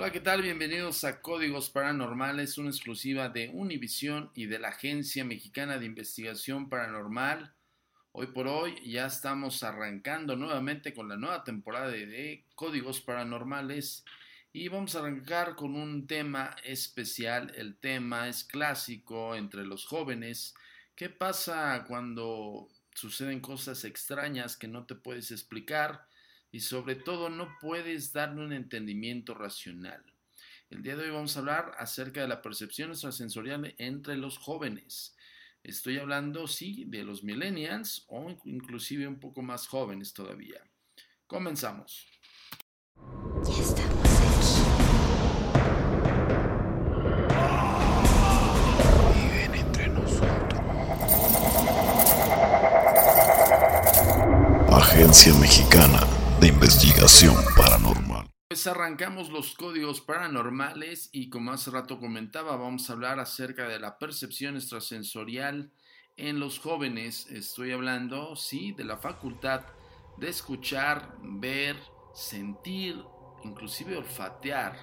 Hola, ¿qué tal? Bienvenidos a Códigos Paranormales, una exclusiva de Univision y de la Agencia Mexicana de Investigación Paranormal. Hoy por hoy ya estamos arrancando nuevamente con la nueva temporada de Códigos Paranormales y vamos a arrancar con un tema especial. El tema es clásico entre los jóvenes. ¿Qué pasa cuando suceden cosas extrañas que no te puedes explicar? Y sobre todo no puedes darle un entendimiento racional. El día de hoy vamos a hablar acerca de la percepción extrasensorial entre los jóvenes. Estoy hablando, sí, de los millennials o inclusive un poco más jóvenes todavía. Comenzamos. Ya estamos aquí. Viven entre nosotros. Agencia Mexicana de Investigación Paranormal. Pues arrancamos los códigos paranormales y como hace rato comentaba, vamos a hablar acerca de la percepción extrasensorial en los jóvenes. Estoy hablando, sí, de la facultad de escuchar, ver, sentir, inclusive olfatear.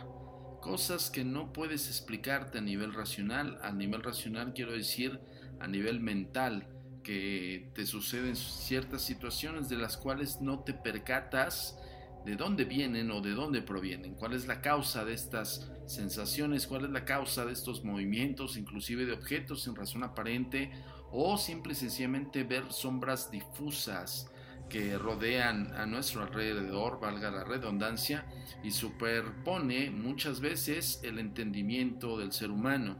Cosas que no puedes explicarte a nivel racional. A nivel racional quiero decir a nivel mental que te suceden ciertas situaciones de las cuales no te percatas de dónde vienen o de dónde provienen, cuál es la causa de estas sensaciones, cuál es la causa de estos movimientos, inclusive de objetos sin razón aparente, o simple y sencillamente ver sombras difusas que rodean a nuestro alrededor, valga la redundancia, y superpone muchas veces el entendimiento del ser humano.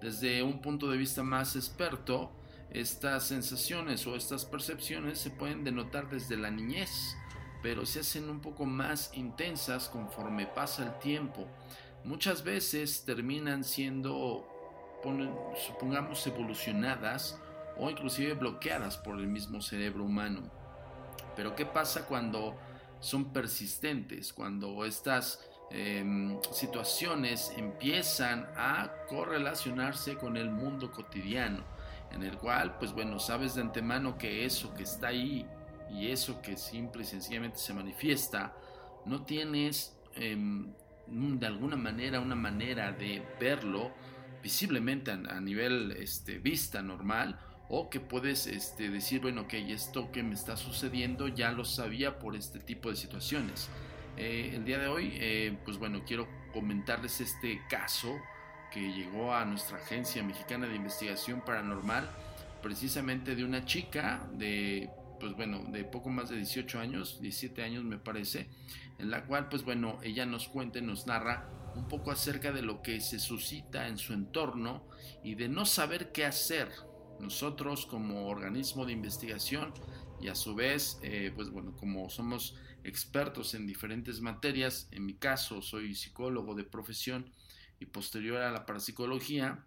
Desde un punto de vista más experto, estas sensaciones o estas percepciones se pueden denotar desde la niñez, pero se hacen un poco más intensas conforme pasa el tiempo. Muchas veces terminan siendo, supongamos, evolucionadas o inclusive bloqueadas por el mismo cerebro humano. Pero ¿qué pasa cuando son persistentes? Cuando estas eh, situaciones empiezan a correlacionarse con el mundo cotidiano en el cual, pues bueno, sabes de antemano que eso que está ahí y eso que simple y sencillamente se manifiesta, no tienes eh, de alguna manera una manera de verlo visiblemente a, nivel este, vista normal o que puedes este, decir, bueno, que esto que me está sucediendo ya lo sabía por este tipo de situaciones. Eh, el día de hoy, eh, pues bueno, quiero comentarles este caso que llegó a nuestra agencia mexicana de investigación paranormal, precisamente de una chica de, pues bueno, de poco más de 18 años, 17 años me parece, en la cual, pues bueno, ella nos cuenta nos narra un poco acerca de lo que se suscita en su entorno y de no saber qué hacer. Nosotros como organismo de investigación y a su vez, eh, pues bueno, como somos expertos en diferentes materias, en mi caso soy psicólogo de profesión, y posterior a la parapsicología,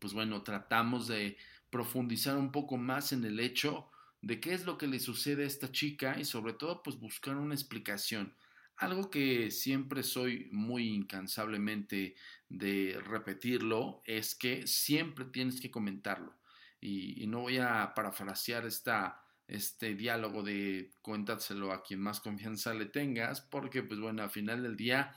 pues bueno, tratamos de profundizar un poco más en el hecho de qué es lo que le sucede a esta chica y sobre todo pues buscar una explicación. Algo que siempre soy muy incansablemente de repetirlo es que siempre tienes que comentarlo. Y, no voy a parafrasear esta, este diálogo de cuéntaselo a quien más confianza le tengas, porque pues bueno, al final del día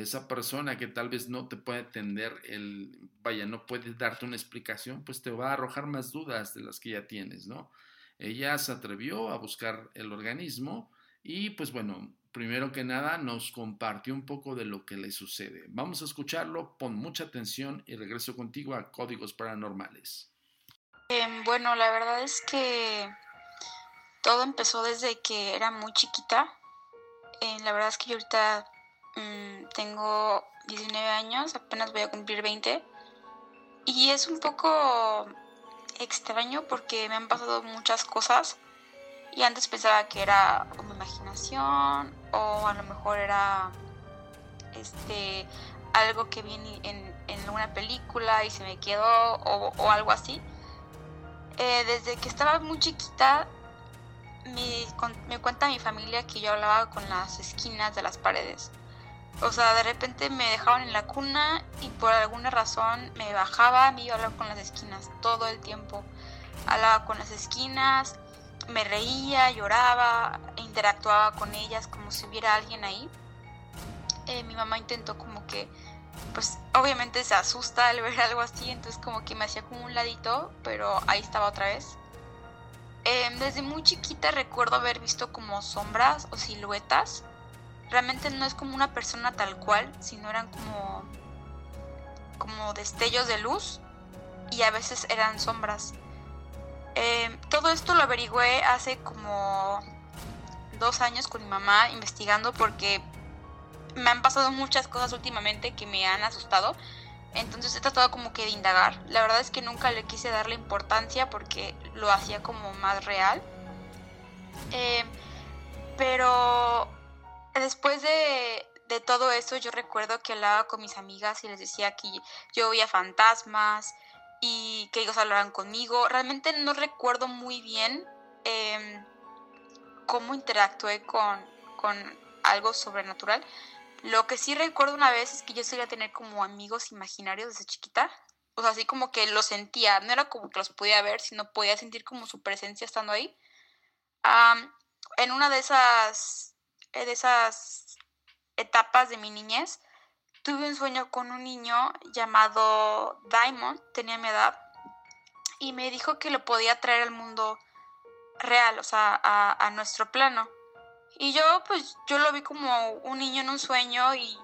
esa persona que tal vez no te puede atender el, vaya, no puede darte una explicación, pues te va a arrojar más dudas de las que ya tienes, ¿no? Ella se atrevió a buscar el organismo y pues bueno, primero que nada nos compartió un poco de lo que le sucede. Vamos a escucharlo, pon mucha atención y regreso contigo a Códigos Paranormales. Em, bueno, la verdad es que todo empezó desde que era muy chiquita. Eh, la verdad es que yo ahorita mm, tengo 19 años, apenas voy a cumplir 20. Y es un poco extraño porque me han pasado muchas cosas y antes pensaba que era como imaginación o a lo mejor era este algo que vi en, en una película y se me quedó o, algo así. Eh, desde que estaba muy chiquita me, me cuenta mi familia que yo hablaba con las esquinas de las paredes. O sea, de repente me dejaban en la cuna y por alguna razón me bajaba, me iba a hablar con las esquinas todo el tiempo. Hablaba con las esquinas, me reía, lloraba, interactuaba con ellas como si hubiera alguien ahí. Eh, mi mamá intentó como que, pues obviamente se asusta al ver algo así, entonces como que me hacía como un ladito, pero ahí estaba otra vez. Em, desde muy chiquita recuerdo haber visto como sombras o siluetas. Realmente no es como una persona tal cual, sino eran como, como destellos de luz y a veces eran sombras. Em, todo esto lo averigüé hace como dos años con mi mamá investigando porque me han pasado muchas cosas últimamente que me han asustado. Entonces he tratado como que de indagar. La verdad es que nunca le quise darle importancia porque lo hacía como más real. Em, pero después de, de todo eso yo recuerdo que hablaba con mis amigas y les decía que yo veía fantasmas, y que ellos hablaran conmigo. Realmente no recuerdo muy bien em, cómo interactué con, con algo sobrenatural. Lo que sí recuerdo una vez es que yo solía tener como amigos imaginarios desde chiquita. O sea, así como que los sentía. No era como que los podía ver, sino podía sentir como su presencia estando ahí. en una de esas, de esas etapas de mi niñez, tuve un sueño con un niño llamado Diamond, tenía mi edad, y me dijo que lo podía traer al mundo real, o sea, a, nuestro plano. Y yo, pues, yo lo vi como un niño en un sueño y,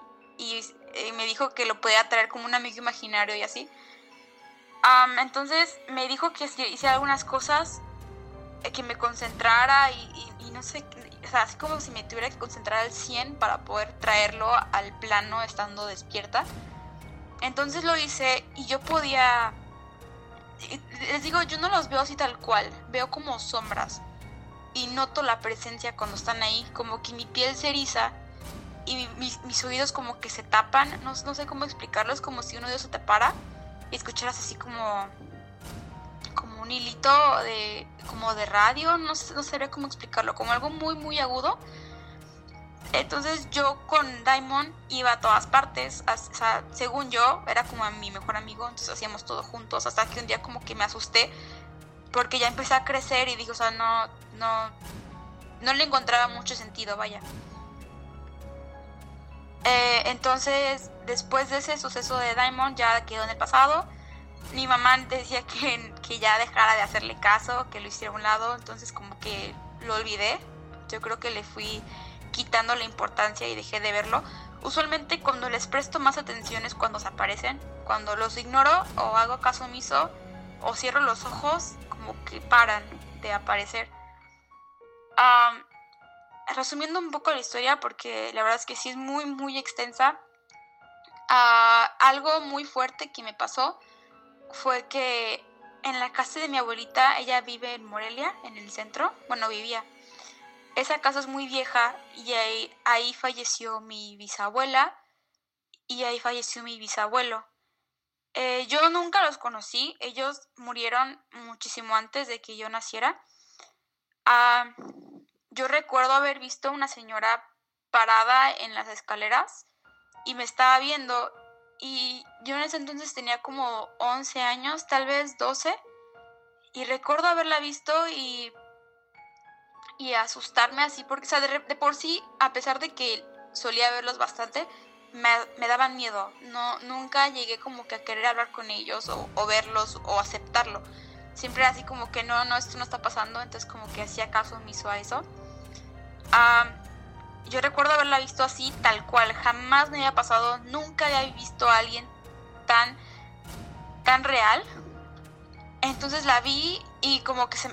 me dijo que lo podía traer como un amigo imaginario y así. entonces me dijo que hice algunas cosas, eh, que me concentrara y, y no sé, o sea, así como si me tuviera que concentrar al 100 para poder traerlo al plano estando despierta. Entonces lo hice y yo podía... Les digo, yo no los veo así tal cual, veo como sombras y noto la presencia cuando están ahí, como que mi piel se eriza y mis, oídos como que se tapan, no, no sé cómo explicarlo, es como si uno de ellos se tapara y escucharas así como un hilito de como de radio, no, no sabría cómo explicarlo, como algo muy muy agudo. Entonces yo con Diamond iba a todas partes, o sea, según yo era como mi mejor amigo, entonces hacíamos todo juntos, hasta que un día como que me asusté porque ya empecé a crecer y dije, o sea, no, no, no le encontraba mucho sentido, vaya. Eh, entonces, después de ese suceso de Diamond, ya quedó en el pasado mi mamá decía que, que ya dejara de hacerle caso, que lo hiciera a un lado, entonces como que lo olvidé. Yo creo que le fui quitando la importancia y dejé de verlo. Usualmente cuando les presto más atención es cuando se aparecen. Cuando los ignoro o hago caso omiso o cierro los ojos, como que paran de aparecer. resumiendo un poco la historia, porque la verdad es que sí es muy, muy extensa. Ah, algo muy fuerte que me pasó fue que en la casa de mi abuelita, ella vive en Morelia, en el centro, bueno, vivía. Esa casa es muy vieja y ahí, falleció mi bisabuela y ahí falleció mi bisabuelo. Eh, yo nunca los conocí, ellos murieron muchísimo antes de que yo naciera. Ah, yo recuerdo haber visto una señora parada en las escaleras y me estaba viendo y yo en ese entonces tenía como 11 años, tal vez 12 y recuerdo haberla visto y y asustarme así porque o sea, de, por sí a pesar de que solía verlos bastante me, me, daban miedo. No, nunca llegué como que a querer hablar con ellos o, verlos o aceptarlo. Siempre así como que no, no, esto no está pasando. Entonces como que hacía caso omiso a eso. Um, yo recuerdo haberla visto así, tal cual. Jamás me había pasado. Nunca había visto a alguien tan, tan real. Entonces la vi y como que se,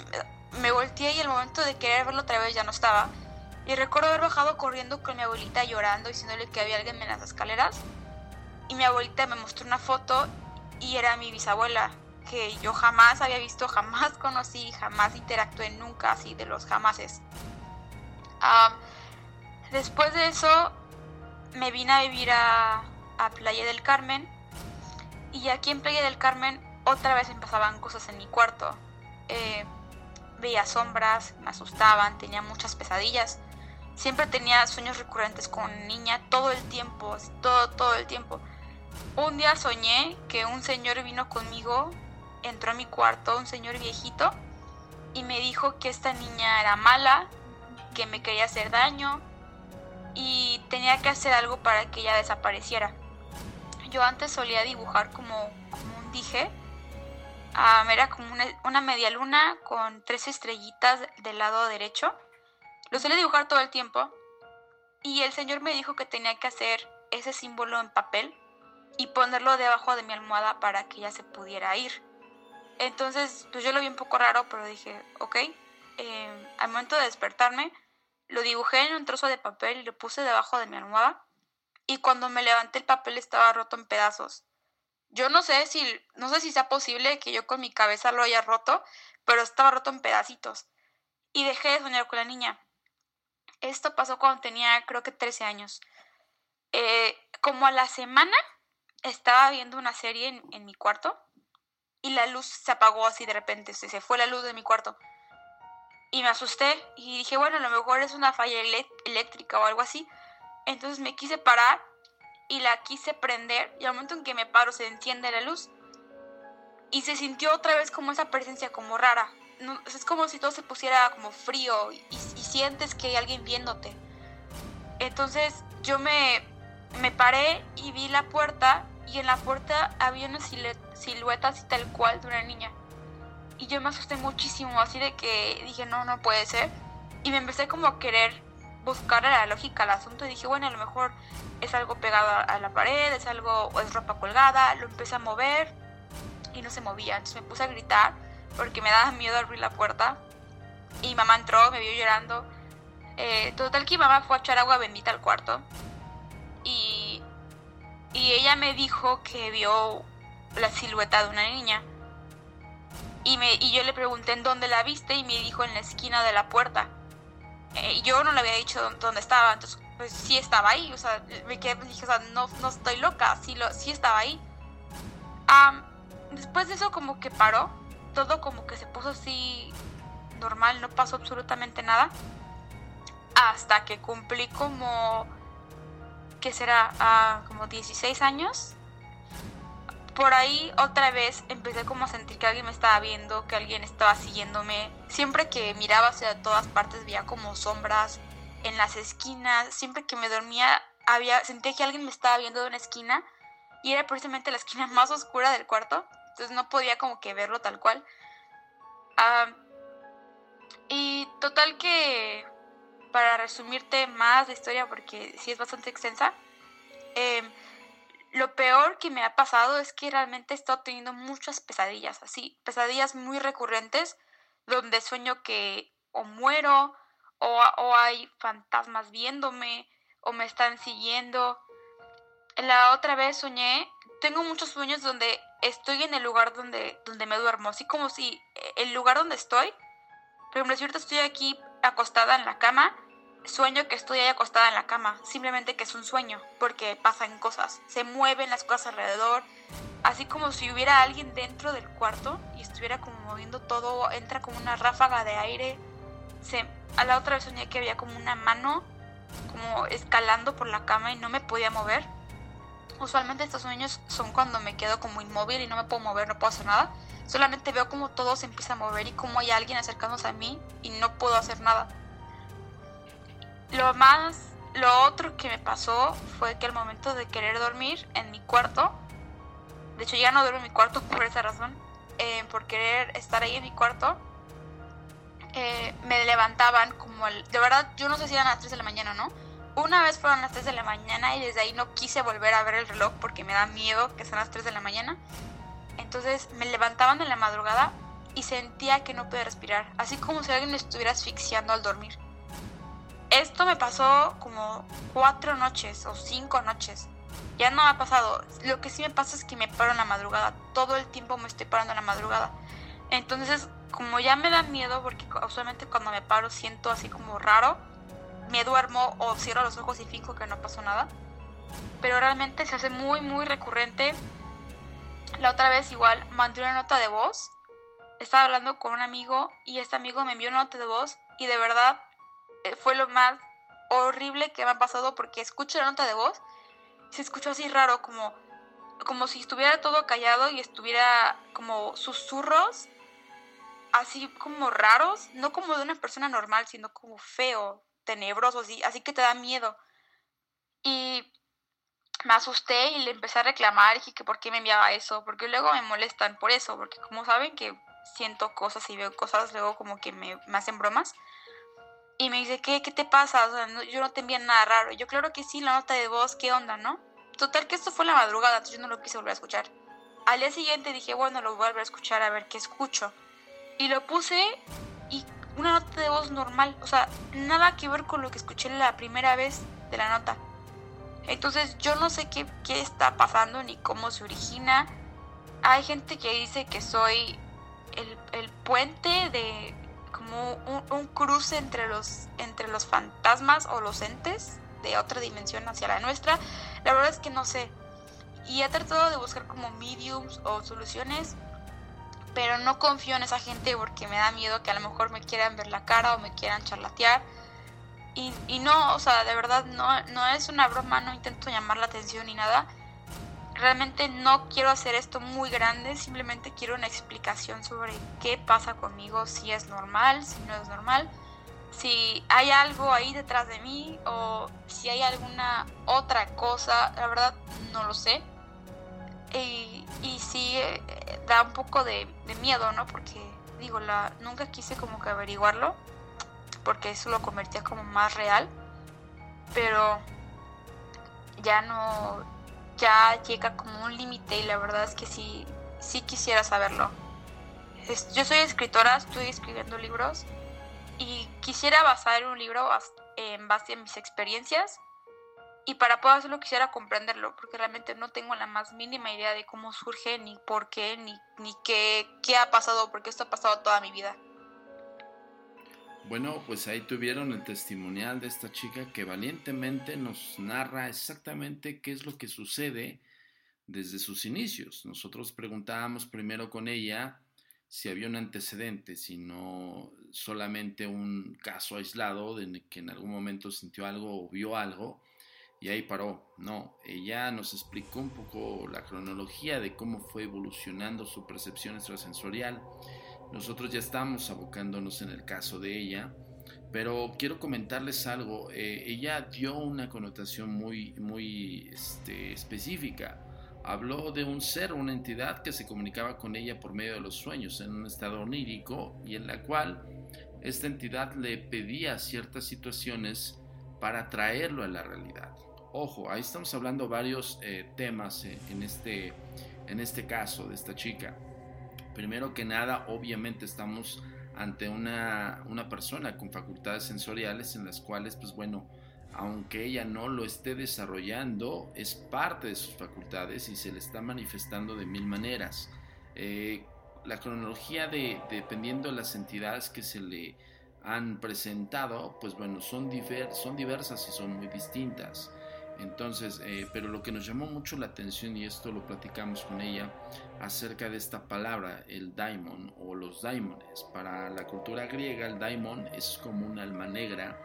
me volteé y el momento de querer verlo otra vez ya no estaba. Y recuerdo haber bajado corriendo con mi abuelita llorando, diciéndole que había alguien en las escaleras. Y mi abuelita me mostró una foto y era mi bisabuela, que yo jamás había visto, jamás conocí, jamás interactué nunca así de los jamases. Um, después de eso me vine a vivir a, a Playa del Carmen. Y aquí en Playa del Carmen otra vez empezaban cosas en mi cuarto. Eh, veía sombras, me asustaban, tenía muchas pesadillas. Siempre tenía sueños recurrentes con niña todo el tiempo, todo, todo el tiempo. Un día soñé que un señor vino conmigo, entró a mi cuarto, un señor viejito, y me dijo que esta niña era mala, que me quería hacer daño y tenía que hacer algo para que ella desapareciera. Yo antes solía dibujar como, como un dije, era como una, media luna con tres estrellitas del lado derecho lo suele dibujar todo el tiempo y el señor me dijo que tenía que hacer ese símbolo en papel y ponerlo debajo de mi almohada para que ella se pudiera ir. Entonces, pues yo lo vi un poco raro, pero dije, ok. Eh, al momento de despertarme, lo dibujé en un trozo de papel y lo puse debajo de mi almohada. Y cuando me levanté el papel estaba roto en pedazos. Yo no sé si, no sé si sea posible que yo con mi cabeza lo haya roto, pero estaba roto en pedacitos. Y dejé de soñar con la niña. Esto pasó cuando tenía creo que 13 años. Eh, como a la semana estaba viendo una serie en, en, mi cuarto y la luz se apagó así de repente, se, se fue la luz de mi cuarto. Y me asusté y dije, bueno, a lo mejor es una falla eléctrica o algo así. Entonces me quise parar y la quise prender y al momento en que me paro se enciende la luz y se sintió otra vez como esa presencia como rara es como si todo se pusiera como frío y, sientes que hay alguien viéndote. Entonces yo me, me paré y vi la puerta y en la puerta había una silueta así tal cual de una niña. Y yo me asusté muchísimo, así de que dije, no, no puede ser. Y me empecé como a querer buscar la lógica al asunto y dije, bueno, a lo mejor es algo pegado a la pared, es algo, es ropa colgada. Lo empecé a mover y no se movía. Entonces me puse a gritar porque me daba miedo abrir la puerta. Y mamá entró, me vio llorando. Eh, total que mamá fue a echar agua bendita al cuarto. Y, y ella me dijo que vio la silueta de una niña. Y, yo le pregunté en dónde la viste y me dijo en la esquina de la puerta. Eh, yo no le había dicho dónde estaba, entonces pues sí estaba ahí. O sea, me quedé, dije, o sea, no, no estoy loca, sí, lo, sí estaba ahí. Um, después de eso como que paró todo como que se puso así normal, no pasó absolutamente nada. Hasta que cumplí como, ¿qué será? Ah, como 16 años. Por ahí otra vez empecé como a sentir que alguien me estaba viendo, que alguien estaba siguiéndome. Siempre que miraba hacia todas partes veía como sombras en las esquinas. Siempre que me dormía había sentía que alguien me estaba viendo de una esquina y era precisamente la esquina más oscura del cuarto entonces no podía como que verlo tal cual. Uh, y total que, para resumirte más la historia, porque sí es bastante extensa, eh, lo peor que me ha pasado es que realmente he estado teniendo muchas pesadillas, así, pesadillas muy recurrentes, donde sueño que o muero, o, o hay fantasmas viéndome, o me están siguiendo. La otra vez soñé, tengo muchos sueños donde estoy en el lugar donde, donde me duermo, así como si eh, el lugar donde estoy, por ejemplo, si estoy aquí acostada en la cama, sueño que estoy ahí acostada en la cama, simplemente que es un sueño, porque pasan cosas, se mueven las cosas alrededor, así como si hubiera alguien dentro del cuarto y estuviera como moviendo todo, entra como una ráfaga de aire, se, a la otra vez soñé que había como una mano como escalando por la cama y no me podía mover. Usualmente estos sueños son cuando me quedo como inmóvil y no me puedo mover, no puedo hacer nada. Solamente veo como todo se empieza a mover y como hay alguien acercándose a mí y no puedo hacer nada. Lo más, lo otro que me pasó fue que al momento de querer dormir en mi cuarto, de hecho ya no duermo en mi cuarto por esa razón, eh, por querer estar ahí en mi cuarto, eh, me levantaban como el... De verdad, yo no sé si eran las 3 de la mañana, ¿no? Una vez fueron las 3 de la mañana y desde ahí no quise volver a ver el reloj porque me da miedo que sean las 3 de la mañana. Entonces me levantaban en la madrugada y sentía que no podía respirar, así como si alguien me estuviera asfixiando al dormir. Esto me pasó como cuatro noches o cinco noches. Ya no ha pasado. Lo que sí me pasa es que me paro en la madrugada. Todo el tiempo me estoy parando en la madrugada. Entonces, como ya me da miedo, porque usualmente cuando me paro siento así como raro, me duermo o cierro los ojos y finjo que no pasó nada. Pero realmente se hace muy, muy recurrente. La otra vez igual mandé una nota de voz. Estaba hablando con un amigo y este amigo me envió una nota de voz y de verdad fue lo más horrible que me ha pasado porque escucho la nota de voz. Se escuchó así raro, como, como si estuviera todo callado y estuviera como susurros así como raros, no como de una persona normal, sino como feo, tenebroso, así, así que te da miedo. Y me asusté y le empecé a reclamar, dije que por qué me enviaba eso, porque luego me molestan por eso, porque como saben que siento cosas y veo cosas, luego como que me, me hacen bromas. Y me dice, ¿qué, qué te pasa? O sea, yo no te envié nada raro. Yo claro que sí, la nota de voz, ¿qué onda, no? Total que esto fue la madrugada, entonces yo no lo quise volver a escuchar. Al día siguiente dije, bueno, lo voy a volver a escuchar a ver qué escucho. Y lo puse y una nota de voz normal, o sea, nada que ver con lo que escuché la primera vez de la nota. Entonces yo no sé qué, qué está pasando ni cómo se origina. Hay gente que dice que soy el, el puente de como un, un cruce entre los, entre los fantasmas o los entes de otra dimensión hacia la nuestra. La verdad es que no sé. Y he tratado de buscar como mediums o soluciones, pero no confío en esa gente porque me da miedo que a lo mejor me quieran ver la cara o me quieran charlatear. Y, y no, o sea, de verdad no, no es una broma, no intento llamar la atención ni nada. Realmente no quiero hacer esto muy grande, simplemente quiero una explicación sobre qué pasa conmigo, si es normal, si no es normal, si hay algo ahí detrás de mí o si hay alguna otra cosa, la verdad no lo sé. Y, y sí eh, da un poco de, de miedo, ¿no? Porque digo, la, nunca quise como que averiguarlo, porque eso lo convertía como más real, pero ya no, ya llega como un límite y la verdad es que sí, sí quisiera saberlo. Yo soy escritora, estoy escribiendo libros y quisiera basar un libro en base a mis experiencias y para poder hacerlo quisiera comprenderlo porque realmente no tengo la más mínima idea de cómo surge ni por qué ni, ni qué, qué ha pasado porque esto ha pasado toda mi vida. Bueno, pues ahí tuvieron el testimonial de esta chica que valientemente nos narra exactamente qué es lo que sucede desde sus inicios. Nosotros preguntábamos primero con ella si había un antecedente, si no solamente un caso aislado de que en algún momento sintió algo o vio algo y ahí paró. No, ella nos explicó un poco la cronología de cómo fue evolucionando su percepción extrasensorial. Nosotros ya estamos abocándonos en el caso de ella, pero quiero comentarles algo. Eh, ella dio una connotación muy, muy este, específica. Habló de un ser, una entidad que se comunicaba con ella por medio de los sueños en un estado onírico y en la cual esta entidad le pedía ciertas situaciones para traerlo a la realidad. Ojo, ahí estamos hablando varios eh, temas eh, en, este, en este caso de esta chica. Primero que nada, obviamente estamos ante una, una persona con facultades sensoriales en las cuales, pues bueno, aunque ella no lo esté desarrollando, es parte de sus facultades y se le está manifestando de mil maneras. Eh, la cronología de, dependiendo de las entidades que se le han presentado, pues bueno, son, diver, son diversas y son muy distintas. Entonces, eh, pero lo que nos llamó mucho la atención, y esto lo platicamos con ella, acerca de esta palabra, el daimon o los daimones. Para la cultura griega, el daimon es como un alma negra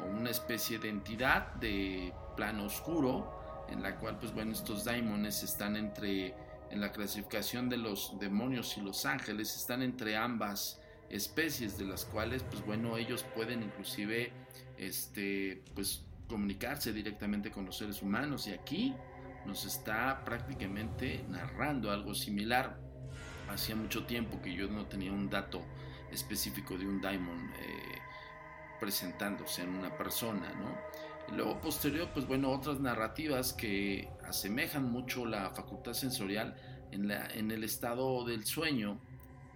o una especie de entidad de plano oscuro en la cual pues bueno estos daimones están entre en la clasificación de los demonios y los ángeles están entre ambas especies de las cuales pues bueno ellos pueden inclusive este pues comunicarse directamente con los seres humanos y aquí nos está prácticamente narrando algo similar. Hacía mucho tiempo que yo no tenía un dato específico de un daimon eh, presentándose en una persona no y luego posterior pues bueno otras narrativas que asemejan mucho la facultad sensorial en, la, en el estado del sueño.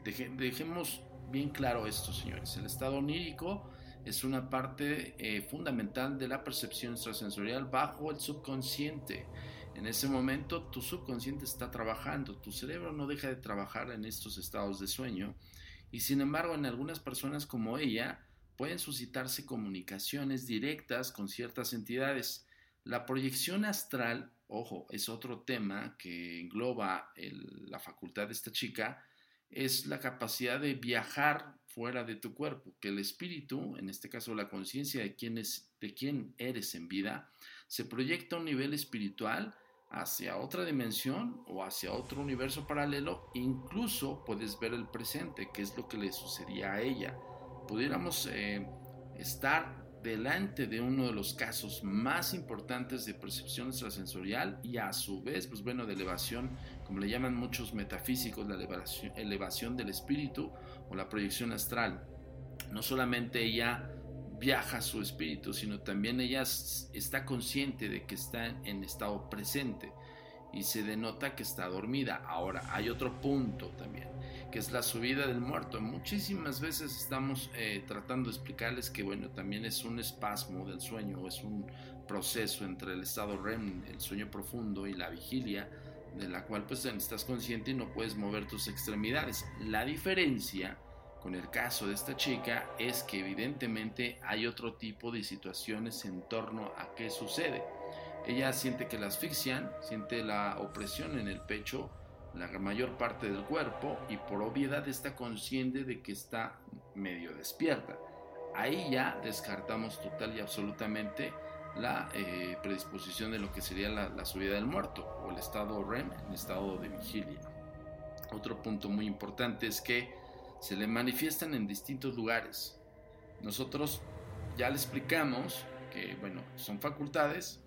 Deje, dejemos bien claro esto, señores. El estado onírico es una parte eh, fundamental de la percepción extrasensorial bajo el subconsciente. En ese momento tu subconsciente está trabajando, tu cerebro no deja de trabajar en estos estados de sueño y sin embargo en algunas personas como ella pueden suscitarse comunicaciones directas con ciertas entidades. La proyección astral, ojo, es otro tema que engloba la facultad de esta chica, es la capacidad de viajar fuera de tu cuerpo, que el espíritu, en este caso la conciencia de quién de quién eres en vida, se proyecta a un nivel espiritual hacia otra dimensión o hacia otro universo paralelo, incluso puedes ver el presente, que es lo que le sucedía a ella. Pudiéramos eh, estar delante de uno de los casos más importantes de percepción extrasensorial y a su vez, pues bueno, de elevación, como le llaman muchos metafísicos, la elevación, elevación del espíritu o la proyección astral. No solamente ella viaja su espíritu, sino también ella está consciente de que está en estado presente y se denota que está dormida. Ahora, hay otro punto también, que es la subida del muerto. Muchísimas veces estamos eh, tratando de explicarles que, bueno, también es un espasmo del sueño, es un proceso entre el estado REM, el sueño profundo y la vigilia, de la cual pues estás consciente y no puedes mover tus extremidades. La diferencia con el caso de esta chica es que evidentemente hay otro tipo de situaciones en torno a qué sucede. Ella siente que la asfixian, siente la opresión en el pecho, la mayor parte del cuerpo y por obviedad está consciente de que está medio despierta. Ahí ya descartamos total y absolutamente la eh, predisposición de lo que sería la, la, subida del muerto o el estado REM, el estado de vigilia. Otro punto muy importante es que se le manifiestan en distintos lugares. Nosotros ya le explicamos que, bueno, son facultades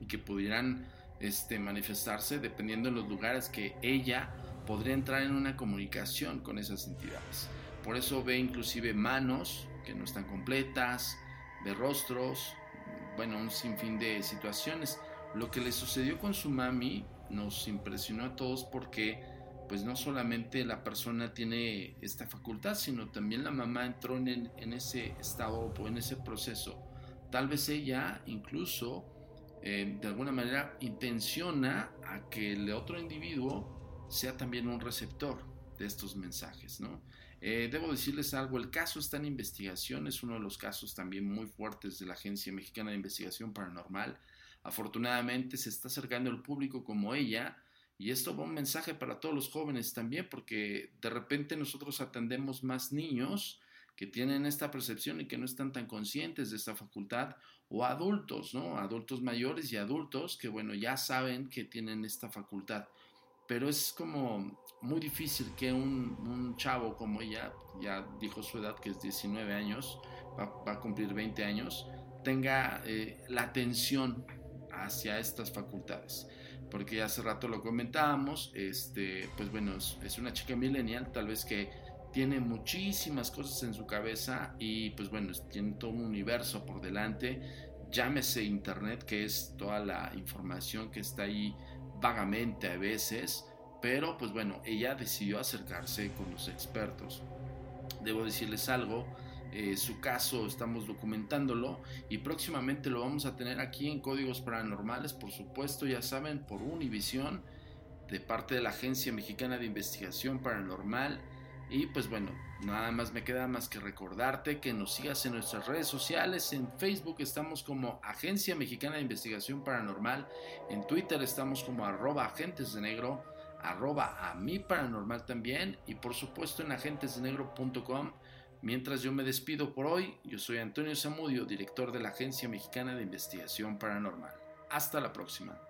y que pudieran este, manifestarse dependiendo de los lugares que ella podría entrar en una comunicación con esas entidades. Por eso ve inclusive manos que no están completas, ve rostros, bueno, un sinfín de situaciones. Lo que le sucedió con su mami nos impresionó a todos porque pues no solamente la persona tiene esta facultad, sino también la mamá entró en, en ese estado o en ese proceso. Tal vez ella incluso eh, de alguna manera intenciona a que el otro individuo sea también un receptor de estos mensajes, ¿no? Eh, debo decirles algo, el caso está en investigación, es uno de los casos también muy fuertes de la Agencia Mexicana de Investigación Paranormal. Afortunadamente se está acercando el público como ella, y esto va un mensaje para todos los jóvenes también, porque de repente nosotros atendemos más niños que tienen esta percepción y que no están tan conscientes de esta facultad, o adultos, ¿no? Adultos mayores y adultos que, bueno, ya saben que tienen esta facultad. Pero es como muy difícil que un, un chavo como ella, ya dijo su edad que es 19 años, va, va a cumplir 20 años, tenga eh, la atención hacia estas facultades porque hace rato lo comentábamos, este, pues bueno, es, es, una chica millennial, tal vez que tiene muchísimas cosas en su cabeza y pues bueno, tiene todo un universo por delante, llámese internet, que es toda la información que está ahí vagamente a veces, pero pues bueno, ella decidió acercarse con los expertos. Debo decirles algo, eh, su caso estamos documentándolo y próximamente lo vamos a tener aquí en Códigos Paranormales, por supuesto, ya saben, por Univisión, de parte de la Agencia Mexicana de Investigación Paranormal. Y pues bueno, nada más me queda más que recordarte que nos sigas en nuestras redes sociales. En Facebook estamos como Agencia Mexicana de Investigación Paranormal. En Twitter estamos como arroba agentes de negro, arroba a mi paranormal también. Y por supuesto en agentesdenegro.com Mientras yo me despido por hoy, yo soy Antonio Zamudio, director de la Agencia Mexicana de Investigación Paranormal. Hasta la próxima.